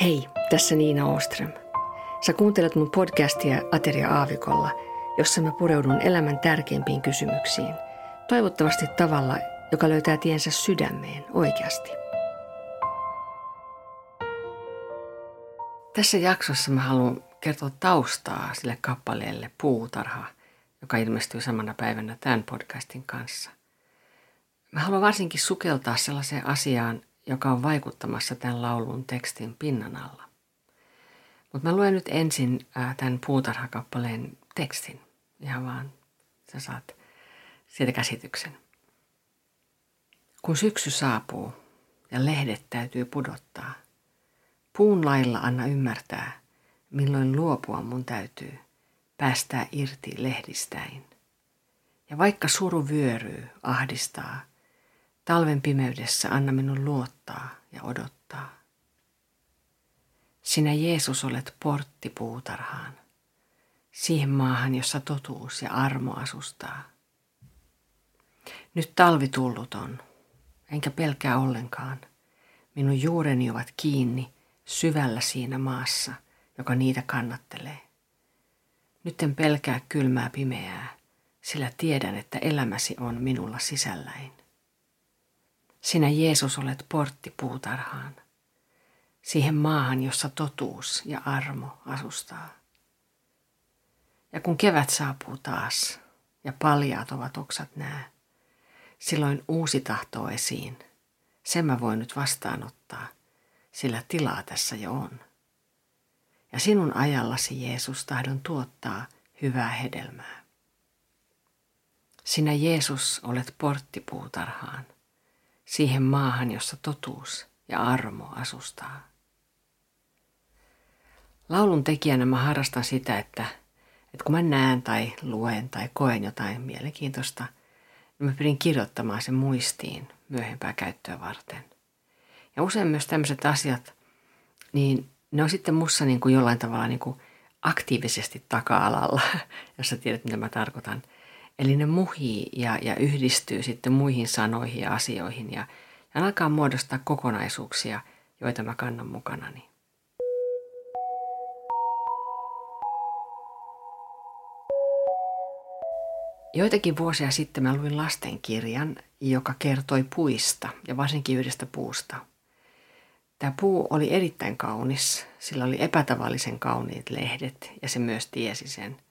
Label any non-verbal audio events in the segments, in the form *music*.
Hei, tässä Niina Oström. Sä kuuntelet mun podcastia Ateria Aavikolla, jossa mä pureudun elämän tärkeimpiin kysymyksiin. Toivottavasti tavalla, joka löytää tiensä sydämeen oikeasti. Tässä jaksossa mä haluan kertoa taustaa sille kappaleelle Puutarha, joka ilmestyy samana päivänä tämän podcastin kanssa. Mä haluan varsinkin sukeltaa sellaiseen asiaan, joka on vaikuttamassa tämän laulun tekstin pinnan alla. Mutta mä luen nyt ensin ää, tämän puutarhakappaleen tekstin. Ihan vaan sä saat siitä käsityksen. Kun syksy saapuu ja lehdet täytyy pudottaa, puun lailla anna ymmärtää, milloin luopua mun täytyy, päästää irti lehdistäin. Ja vaikka suru vyöryy, ahdistaa, Talven pimeydessä anna minun luottaa ja odottaa. Sinä Jeesus olet portti puutarhaan, siihen maahan, jossa totuus ja armo asustaa. Nyt talvi tullut on, enkä pelkää ollenkaan. Minun juureni ovat kiinni syvällä siinä maassa, joka niitä kannattelee. Nyt en pelkää kylmää pimeää, sillä tiedän, että elämäsi on minulla sisälläin. Sinä Jeesus olet portti puutarhaan, siihen maahan, jossa totuus ja armo asustaa. Ja kun kevät saapuu taas ja paljaat ovat oksat nää, silloin uusi tahtoo esiin. Sen mä voin nyt vastaanottaa, sillä tilaa tässä jo on. Ja sinun ajallasi Jeesus tahdon tuottaa hyvää hedelmää. Sinä Jeesus olet portti puutarhaan siihen maahan, jossa totuus ja armo asustaa. Laulun tekijänä mä harrastan sitä, että, että kun mä näen tai luen tai koen jotain mielenkiintoista, niin mä pyrin kirjoittamaan sen muistiin myöhempää käyttöä varten. Ja usein myös tämmöiset asiat, niin ne on sitten mussa niin kuin jollain tavalla niin kuin aktiivisesti taka-alalla, *laughs* jos sä tiedät mitä mä tarkoitan – Eli ne muhii ja, ja yhdistyy sitten muihin sanoihin ja asioihin ja, ja alkaa muodostaa kokonaisuuksia, joita mä kannan mukanani. Joitakin vuosia sitten mä luin lastenkirjan, joka kertoi puista ja varsinkin yhdestä puusta. Tämä puu oli erittäin kaunis, sillä oli epätavallisen kauniit lehdet ja se myös tiesi sen –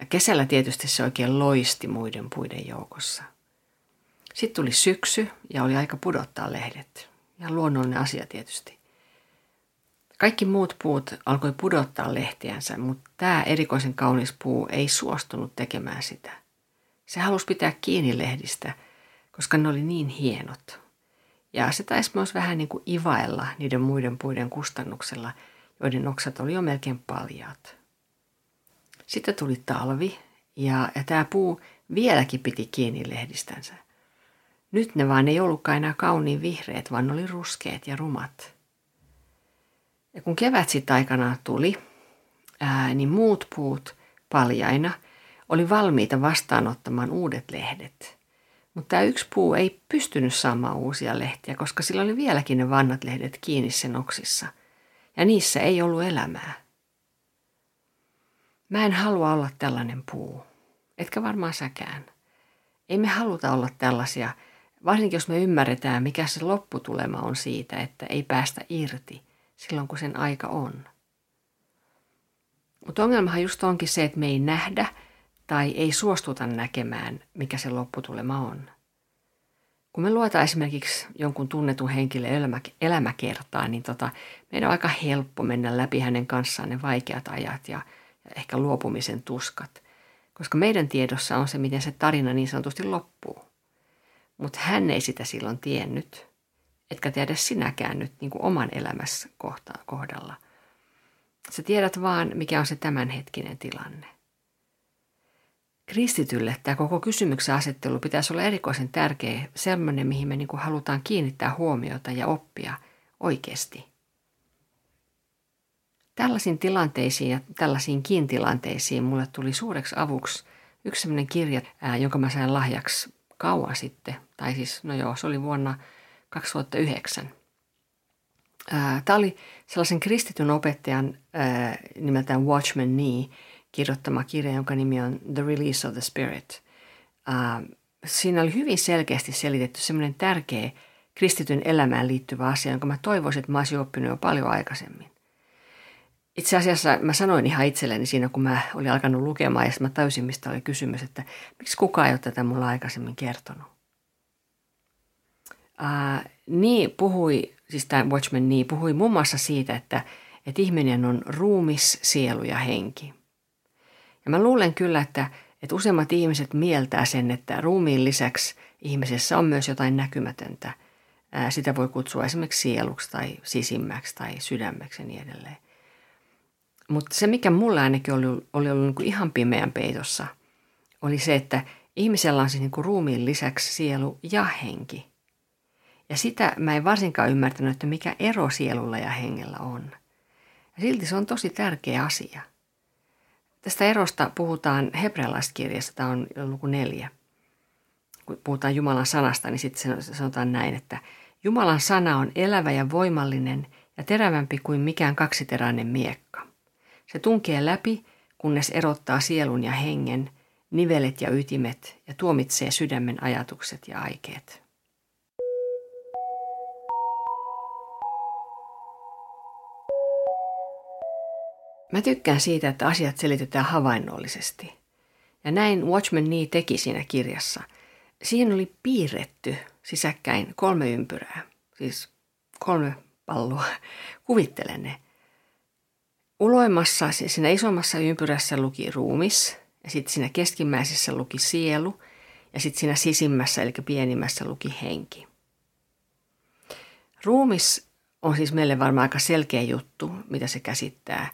ja kesällä tietysti se oikein loisti muiden puiden joukossa. Sitten tuli syksy ja oli aika pudottaa lehdet. Ja luonnollinen asia tietysti. Kaikki muut puut alkoi pudottaa lehtiänsä, mutta tämä erikoisen kaunis puu ei suostunut tekemään sitä. Se halusi pitää kiinni lehdistä, koska ne oli niin hienot. Ja se taisi myös vähän niin kuin ivailla niiden muiden puiden kustannuksella, joiden oksat oli jo melkein paljaat. Sitten tuli talvi ja, ja tämä puu vieläkin piti kiinni lehdistänsä. Nyt ne vaan ei ollutkaan enää kauniin vihreät, vaan oli ruskeat ja rumat. Ja kun kevät sitten aikanaan tuli, ää, niin muut puut paljaina oli valmiita vastaanottamaan uudet lehdet. Mutta tämä yksi puu ei pystynyt saamaan uusia lehtiä, koska sillä oli vieläkin ne vanhat lehdet kiinni sen oksissa. Ja niissä ei ollut elämää. Mä en halua olla tällainen puu. Etkä varmaan säkään. Ei me haluta olla tällaisia, varsinkin jos me ymmärretään, mikä se lopputulema on siitä, että ei päästä irti silloin, kun sen aika on. Mutta ongelmahan just onkin se, että me ei nähdä tai ei suostuta näkemään, mikä se lopputulema on. Kun me luetaan esimerkiksi jonkun tunnetun henkilön elämä, elämäkertaa, niin tota, meidän on aika helppo mennä läpi hänen kanssaan ne vaikeat ajat ja – ja ehkä luopumisen tuskat, koska meidän tiedossa on se, miten se tarina niin sanotusti loppuu. Mutta hän ei sitä silloin tiennyt, etkä tiedä sinäkään nyt niin kuin oman elämässä kohdalla. Sä tiedät vaan, mikä on se tämänhetkinen tilanne. Kristitylle tämä koko kysymyksen asettelu pitäisi olla erikoisen tärkeä, sellainen, mihin me niin kuin halutaan kiinnittää huomiota ja oppia oikeasti – Tällaisiin tilanteisiin ja tällaisiinkin tilanteisiin mulle tuli suureksi avuksi yksi sellainen kirja, jonka mä sain lahjaksi kauan sitten. Tai siis, no joo, se oli vuonna 2009. Tämä oli sellaisen kristityn opettajan nimeltään Watchman Nee kirjoittama kirja, jonka nimi on The Release of the Spirit. Siinä oli hyvin selkeästi selitetty semmoinen tärkeä kristityn elämään liittyvä asia, jonka mä toivoisin, että mä olisin oppinut jo paljon aikaisemmin. Itse asiassa mä sanoin ihan itselleni siinä, kun mä olin alkanut lukemaan ja mä täysin, mistä oli kysymys, että miksi kukaan ei ole tätä mulla aikaisemmin kertonut. Uh, niin puhui, siis tämä Watchman niin puhui muun muassa siitä, että, että ihminen on ruumis, sielu ja henki. Ja mä luulen kyllä, että, että useimmat ihmiset mieltää sen, että ruumiin lisäksi ihmisessä on myös jotain näkymätöntä. Sitä voi kutsua esimerkiksi sieluksi tai sisimmäksi tai sydämeksi ja niin edelleen. Mutta se, mikä mulla ainakin oli, oli ollut niin kuin ihan pimeän peitossa, oli se, että ihmisellä on siis niin kuin ruumiin lisäksi sielu ja henki. Ja sitä mä en varsinkaan ymmärtänyt, että mikä ero sielulla ja hengellä on. Ja silti se on tosi tärkeä asia. Tästä erosta puhutaan hebrealaiskirjassa, tämä on luku neljä. Kun puhutaan Jumalan sanasta, niin sitten sanotaan näin, että Jumalan sana on elävä ja voimallinen ja terävämpi kuin mikään kaksiteräinen miekka. Se tunkee läpi, kunnes erottaa sielun ja hengen, nivelet ja ytimet ja tuomitsee sydämen ajatukset ja aikeet. Mä tykkään siitä, että asiat selitetään havainnollisesti. Ja näin Watchman Nee teki siinä kirjassa. Siihen oli piirretty sisäkkäin kolme ympyrää, siis kolme palloa. Kuvittelen ne. Uloimmassa, siis siinä isommassa ympyrässä luki ruumis, ja sitten siinä keskimmäisessä luki sielu, ja sitten siinä sisimmässä, eli pienimmässä luki henki. Ruumis on siis meille varmaan aika selkeä juttu, mitä se käsittää.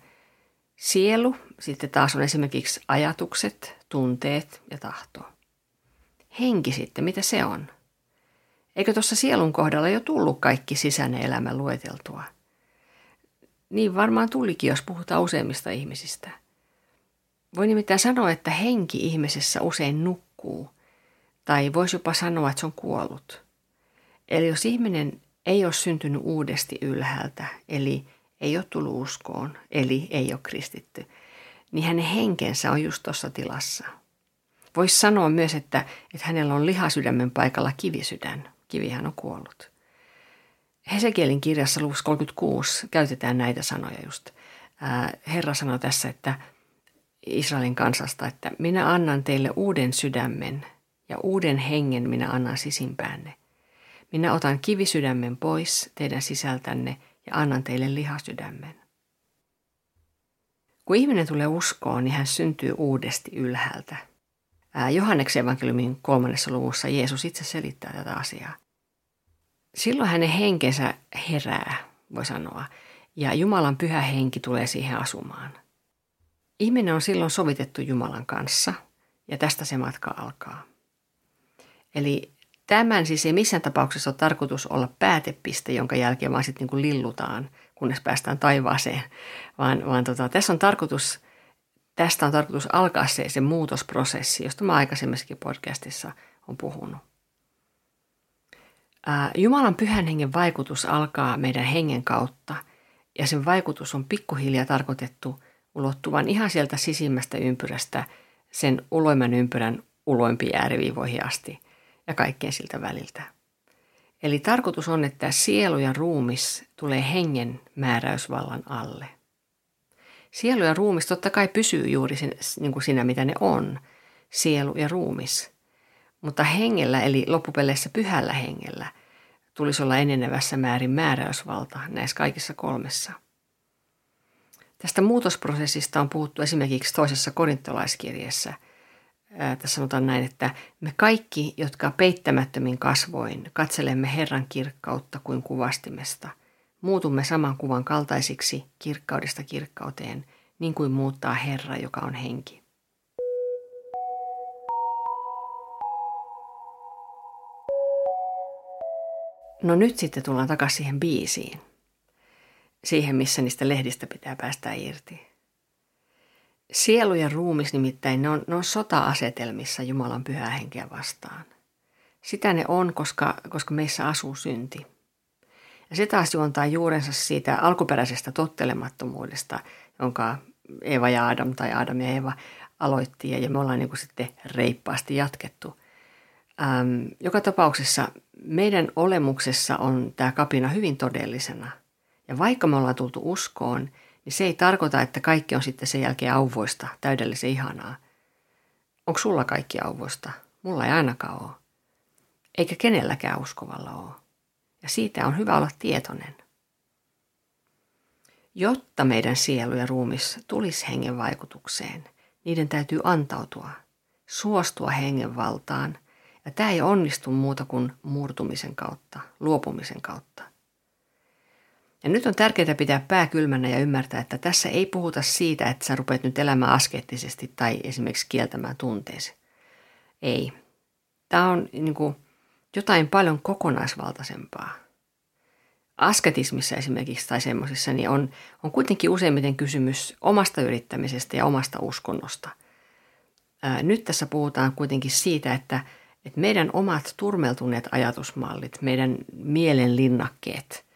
Sielu sitten taas on esimerkiksi ajatukset, tunteet ja tahto. Henki sitten, mitä se on? Eikö tuossa sielun kohdalla jo tullut kaikki sisäinen elämä lueteltua – niin varmaan tulikin, jos puhutaan useimmista ihmisistä. Voi nimittäin sanoa, että henki ihmisessä usein nukkuu, tai voisi jopa sanoa, että se on kuollut. Eli jos ihminen ei ole syntynyt uudesti ylhäältä, eli ei ole tullut uskoon, eli ei ole kristitty, niin hänen henkensä on just tuossa tilassa. Voisi sanoa myös, että, että hänellä on lihasydämen paikalla kivisydän. Kivihän on kuollut. Hesekielin kirjassa luvussa 36 käytetään näitä sanoja just. Herra sanoi tässä, että Israelin kansasta, että minä annan teille uuden sydämen ja uuden hengen minä annan sisimpäänne. Minä otan kivisydämen pois teidän sisältänne ja annan teille lihasydämen. Kun ihminen tulee uskoon, niin hän syntyy uudesti ylhäältä. Johanneksen evankeliumin kolmannessa luvussa Jeesus itse selittää tätä asiaa silloin hänen henkensä herää, voi sanoa, ja Jumalan pyhä henki tulee siihen asumaan. Ihminen on silloin sovitettu Jumalan kanssa, ja tästä se matka alkaa. Eli tämän siis ei missään tapauksessa ole tarkoitus olla päätepiste, jonka jälkeen vaan sitten niin lillutaan, kunnes päästään taivaaseen, vaan, vaan tota, tässä on tarkoitus, tästä on tarkoitus alkaa se, se muutosprosessi, josta mä aikaisemmissakin podcastissa on puhunut. Jumalan pyhän hengen vaikutus alkaa meidän hengen kautta ja sen vaikutus on pikkuhiljaa tarkoitettu ulottuvan ihan sieltä sisimmästä ympyrästä sen uloimman ympyrän uloimpiin ääriviivoihin asti ja kaikkeen siltä väliltä. Eli tarkoitus on, että sielu ja ruumis tulee hengen määräysvallan alle. Sielu ja ruumis totta kai pysyy juuri sin, niin kuin siinä, mitä ne on, sielu ja ruumis – mutta hengellä, eli loppupeleissä pyhällä hengellä, tulisi olla enenevässä määrin määräysvalta näissä kaikissa kolmessa. Tästä muutosprosessista on puhuttu esimerkiksi toisessa korintolaiskirjeessä. Tässä sanotaan näin, että me kaikki, jotka peittämättömin kasvoin katselemme Herran kirkkautta kuin kuvastimesta, muutumme saman kuvan kaltaisiksi kirkkaudesta kirkkauteen, niin kuin muuttaa Herra, joka on henki. No nyt sitten tullaan takaisin siihen biisiin. Siihen, missä niistä lehdistä pitää päästä irti. Sielu ja ruumis nimittäin, ne on, ne on sota-asetelmissa Jumalan pyhää henkeä vastaan. Sitä ne on, koska, koska meissä asuu synti. Ja se taas juontaa juurensa siitä alkuperäisestä tottelemattomuudesta, jonka Eeva ja Adam tai Adam ja Eeva aloitti ja me ollaan niin kuin sitten reippaasti jatkettu. Ähm, joka tapauksessa meidän olemuksessa on tämä kapina hyvin todellisena. Ja vaikka me ollaan tultu uskoon, niin se ei tarkoita, että kaikki on sitten sen jälkeen auvoista, täydellisen ihanaa. Onko sulla kaikki auvoista? Mulla ei ainakaan ole. Eikä kenelläkään uskovalla ole. Ja siitä on hyvä olla tietoinen. Jotta meidän sielu ja ruumis tulisi hengen vaikutukseen, niiden täytyy antautua, suostua hengen valtaan. Ja tämä ei onnistu muuta kuin murtumisen kautta, luopumisen kautta. Ja nyt on tärkeää pitää pää kylmänä ja ymmärtää, että tässä ei puhuta siitä, että sä rupeat nyt elämään askeettisesti tai esimerkiksi kieltämään tunteesi. Ei. Tämä on niin kuin jotain paljon kokonaisvaltaisempaa. Asketismissa esimerkiksi tai semmoisissa niin on, on kuitenkin useimmiten kysymys omasta yrittämisestä ja omasta uskonnosta. Ää, nyt tässä puhutaan kuitenkin siitä, että, että meidän omat turmeltuneet ajatusmallit, meidän mielen linnakkeet –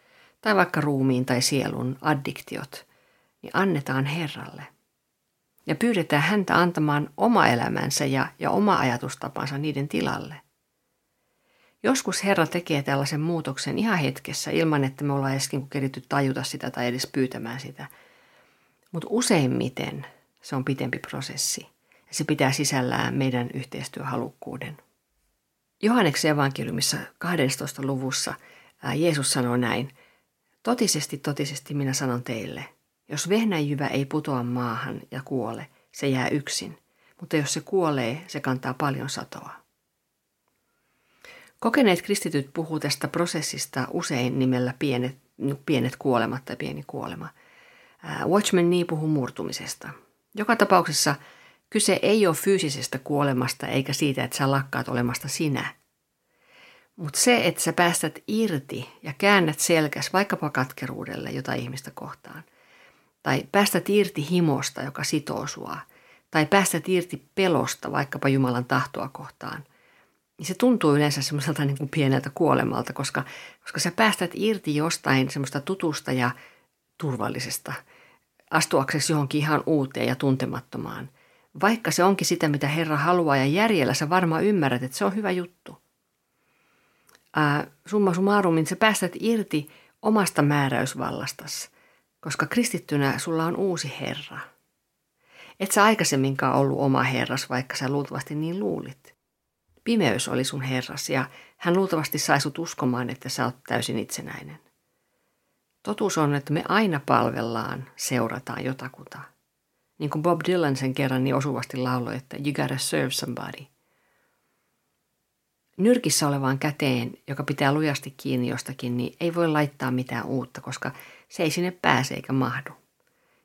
tai vaikka ruumiin tai sielun addiktiot, niin annetaan Herralle. Ja pyydetään häntä antamaan oma elämänsä ja, ja oma ajatustapansa niiden tilalle. Joskus Herra tekee tällaisen muutoksen ihan hetkessä ilman, että me ollaan edes niin keritty tajuta sitä tai edes pyytämään sitä. Mutta useimmiten se on pitempi prosessi ja se pitää sisällään meidän yhteistyöhalukkuuden. Johanneksen evankeliumissa 12. luvussa Jeesus sanoo näin – Totisesti, totisesti minä sanon teille, jos vehnäjyvä ei putoa maahan ja kuole, se jää yksin, mutta jos se kuolee, se kantaa paljon satoa. Kokeneet kristityt puhuu tästä prosessista usein nimellä pienet, pienet kuolemat tai pieni kuolema. Watchman Nee puhuu murtumisesta. Joka tapauksessa kyse ei ole fyysisestä kuolemasta eikä siitä, että sä lakkaat olemasta sinä, mutta se, että sä päästät irti ja käännät selkäs vaikkapa katkeruudelle jota ihmistä kohtaan, tai päästät irti himosta, joka sitoo sua, tai päästät irti pelosta vaikkapa Jumalan tahtoa kohtaan, niin se tuntuu yleensä semmoiselta *laughs* niin kuin pieneltä kuolemalta, koska, koska sä päästät irti jostain semmoista tutusta ja turvallisesta, astuaksesi johonkin ihan uuteen ja tuntemattomaan. Vaikka se onkin sitä, mitä Herra haluaa ja järjellä sä varmaan ymmärrät, että se on hyvä juttu ää, summa summarum, niin sä päästät irti omasta määräysvallastasi, koska kristittynä sulla on uusi Herra. Et sä aikaisemminkaan ollut oma herras, vaikka sä luultavasti niin luulit. Pimeys oli sun herras ja hän luultavasti sai sut uskomaan, että sä oot täysin itsenäinen. Totuus on, että me aina palvellaan, seurataan jotakuta. Niin kuin Bob Dylan sen kerran niin osuvasti lauloi, että you gotta serve somebody – nyrkissä olevaan käteen, joka pitää lujasti kiinni jostakin, niin ei voi laittaa mitään uutta, koska se ei sinne pääse eikä mahdu.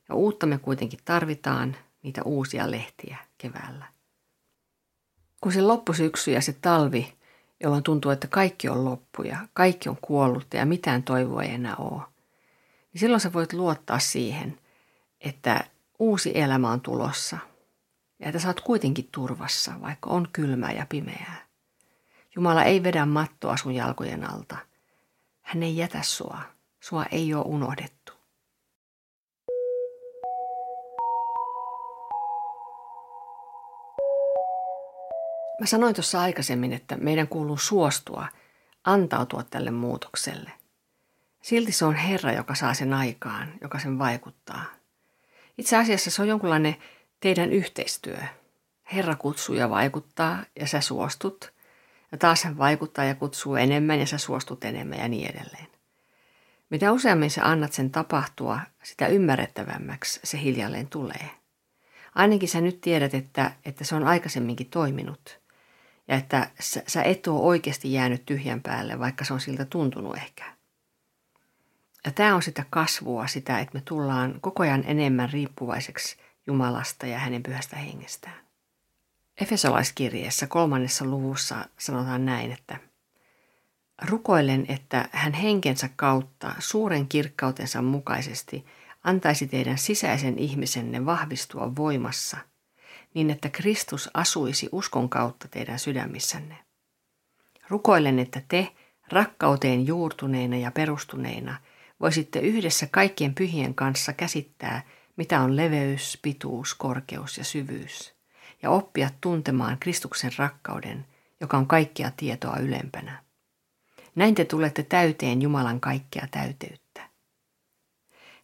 Ja uutta me kuitenkin tarvitaan, niitä uusia lehtiä keväällä. Kun se loppusyksy ja se talvi, jolloin tuntuu, että kaikki on loppu ja kaikki on kuollut ja mitään toivoa ei enää ole, niin silloin sä voit luottaa siihen, että uusi elämä on tulossa ja että oot kuitenkin turvassa, vaikka on kylmää ja pimeää. Jumala ei vedä mattoa sun jalkojen alta. Hän ei jätä sua. Sua ei ole unohdettu. Mä sanoin tuossa aikaisemmin, että meidän kuuluu suostua, antautua tälle muutokselle. Silti se on Herra, joka saa sen aikaan, joka sen vaikuttaa. Itse asiassa se on jonkunlainen teidän yhteistyö. Herra kutsuu ja vaikuttaa ja sä suostut – ja taas hän vaikuttaa ja kutsuu enemmän ja sä suostut enemmän ja niin edelleen. Mitä useammin sä annat sen tapahtua, sitä ymmärrettävämmäksi se hiljalleen tulee. Ainakin sä nyt tiedät, että, että se on aikaisemminkin toiminut. Ja että sä, sä et ole oikeasti jäänyt tyhjän päälle, vaikka se on siltä tuntunut ehkä. Ja tämä on sitä kasvua, sitä, että me tullaan koko ajan enemmän riippuvaiseksi Jumalasta ja hänen pyhästä hengestään. Efesolaiskirjeessä kolmannessa luvussa sanotaan näin, että Rukoilen, että hän henkensä kautta suuren kirkkautensa mukaisesti antaisi teidän sisäisen ihmisenne vahvistua voimassa, niin että Kristus asuisi uskon kautta teidän sydämissänne. Rukoilen, että te, rakkauteen juurtuneina ja perustuneina voisitte yhdessä kaikkien pyhien kanssa käsittää, mitä on leveys, pituus, korkeus ja syvyys, ja oppia tuntemaan Kristuksen rakkauden, joka on kaikkia tietoa ylempänä. Näin te tulette täyteen Jumalan kaikkea täyteyttä.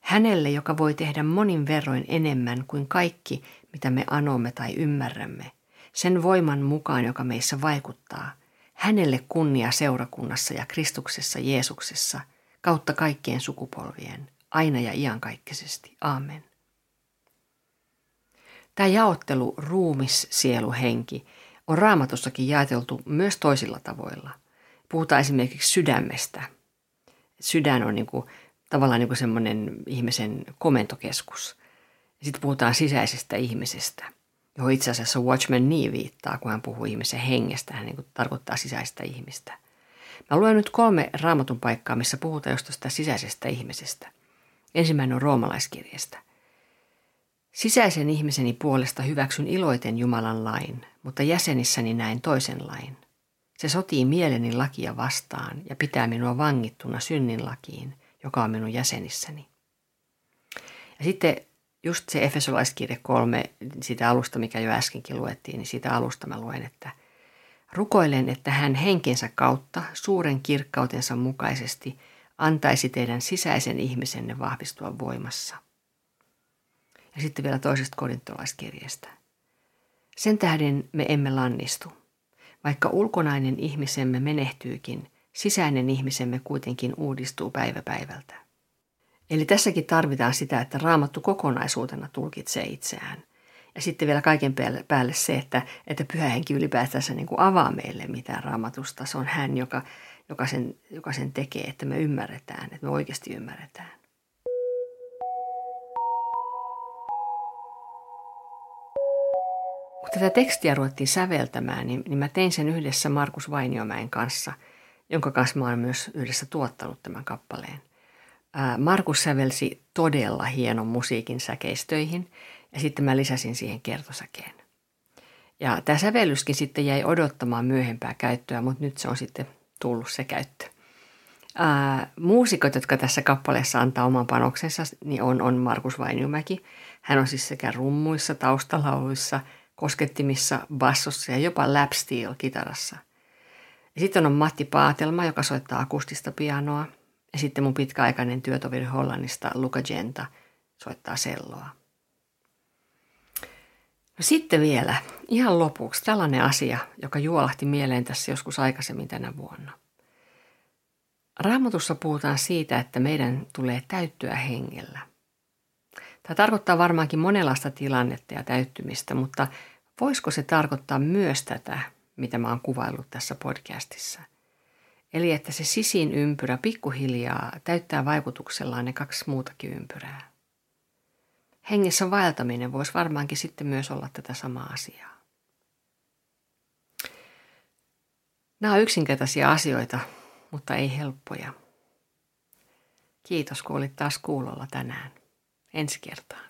Hänelle, joka voi tehdä monin verroin enemmän kuin kaikki, mitä me anomme tai ymmärrämme, sen voiman mukaan, joka meissä vaikuttaa, hänelle kunnia seurakunnassa ja Kristuksessa Jeesuksessa kautta kaikkien sukupolvien, aina ja iankaikkisesti. Aamen. Tämä jaottelu ruumis, sielu, henki on raamatussakin jaeteltu myös toisilla tavoilla. Puhutaan esimerkiksi sydämestä. Sydän on niin kuin, tavallaan niin kuin semmoinen ihmisen komentokeskus. Sitten puhutaan sisäisestä ihmisestä, johon itse asiassa Watchman Nee viittaa, kun hän puhuu ihmisen hengestä. Hän niin kuin tarkoittaa sisäistä ihmistä. Mä luen nyt kolme raamatun paikkaa, missä puhutaan jostain sisäisestä ihmisestä. Ensimmäinen on roomalaiskirjasta. Sisäisen ihmiseni puolesta hyväksyn iloiten Jumalan lain, mutta jäsenissäni näin toisen lain. Se sotii mieleni lakia vastaan ja pitää minua vangittuna synnin lakiin, joka on minun jäsenissäni. Ja sitten just se Efesolaiskirje 3, sitä alusta, mikä jo äskenkin luettiin, niin siitä alusta mä luen, että rukoilen, että hän henkensä kautta suuren kirkkautensa mukaisesti antaisi teidän sisäisen ihmisenne vahvistua voimassa. Ja sitten vielä toisesta korintolaiskirjeestä. Sen tähden me emme lannistu. Vaikka ulkonainen ihmisemme menehtyykin, sisäinen ihmisemme kuitenkin uudistuu päivä päivältä. Eli tässäkin tarvitaan sitä, että raamattu kokonaisuutena tulkitsee itseään. Ja sitten vielä kaiken päälle se, että, että pyhä henki ylipäätänsä niin kuin avaa meille mitään raamatusta. Se on hän, joka, joka, sen, joka sen tekee, että me ymmärretään, että me oikeasti ymmärretään. Kun tätä tekstiä ruvettiin säveltämään, niin, niin mä tein sen yhdessä Markus Vainiomäen kanssa, jonka kanssa mä olen myös yhdessä tuottanut tämän kappaleen. Markus sävelsi todella hienon musiikin säkeistöihin ja sitten mä lisäsin siihen kertosäkeen. Ja tämä sävellyskin sitten jäi odottamaan myöhempää käyttöä, mutta nyt se on sitten tullut se käyttö. Ää, muusikot, jotka tässä kappaleessa antaa oman panoksensa, niin on, on Markus Vainiomäki. Hän on siis sekä rummuissa, taustalauluissa – koskettimissa, bassossa ja jopa lapsteel-kitarassa. Ja sitten on Matti Paatelma, joka soittaa akustista pianoa. Ja sitten mun pitkäaikainen työtoveri Hollannista, Luca Genta, soittaa selloa. No sitten vielä, ihan lopuksi, tällainen asia, joka juolahti mieleen tässä joskus aikaisemmin tänä vuonna. Raamatussa puhutaan siitä, että meidän tulee täyttyä hengellä – Tämä tarkoittaa varmaankin monenlaista tilannetta ja täyttymistä, mutta voisiko se tarkoittaa myös tätä, mitä mä oon kuvaillut tässä podcastissa? Eli että se sisin ympyrä pikkuhiljaa täyttää vaikutuksellaan ne kaksi muutakin ympyrää. Hengessä vaeltaminen voisi varmaankin sitten myös olla tätä samaa asiaa. Nämä ovat yksinkertaisia asioita, mutta ei helppoja. Kiitos kun olit taas kuulolla tänään ensi kertaa.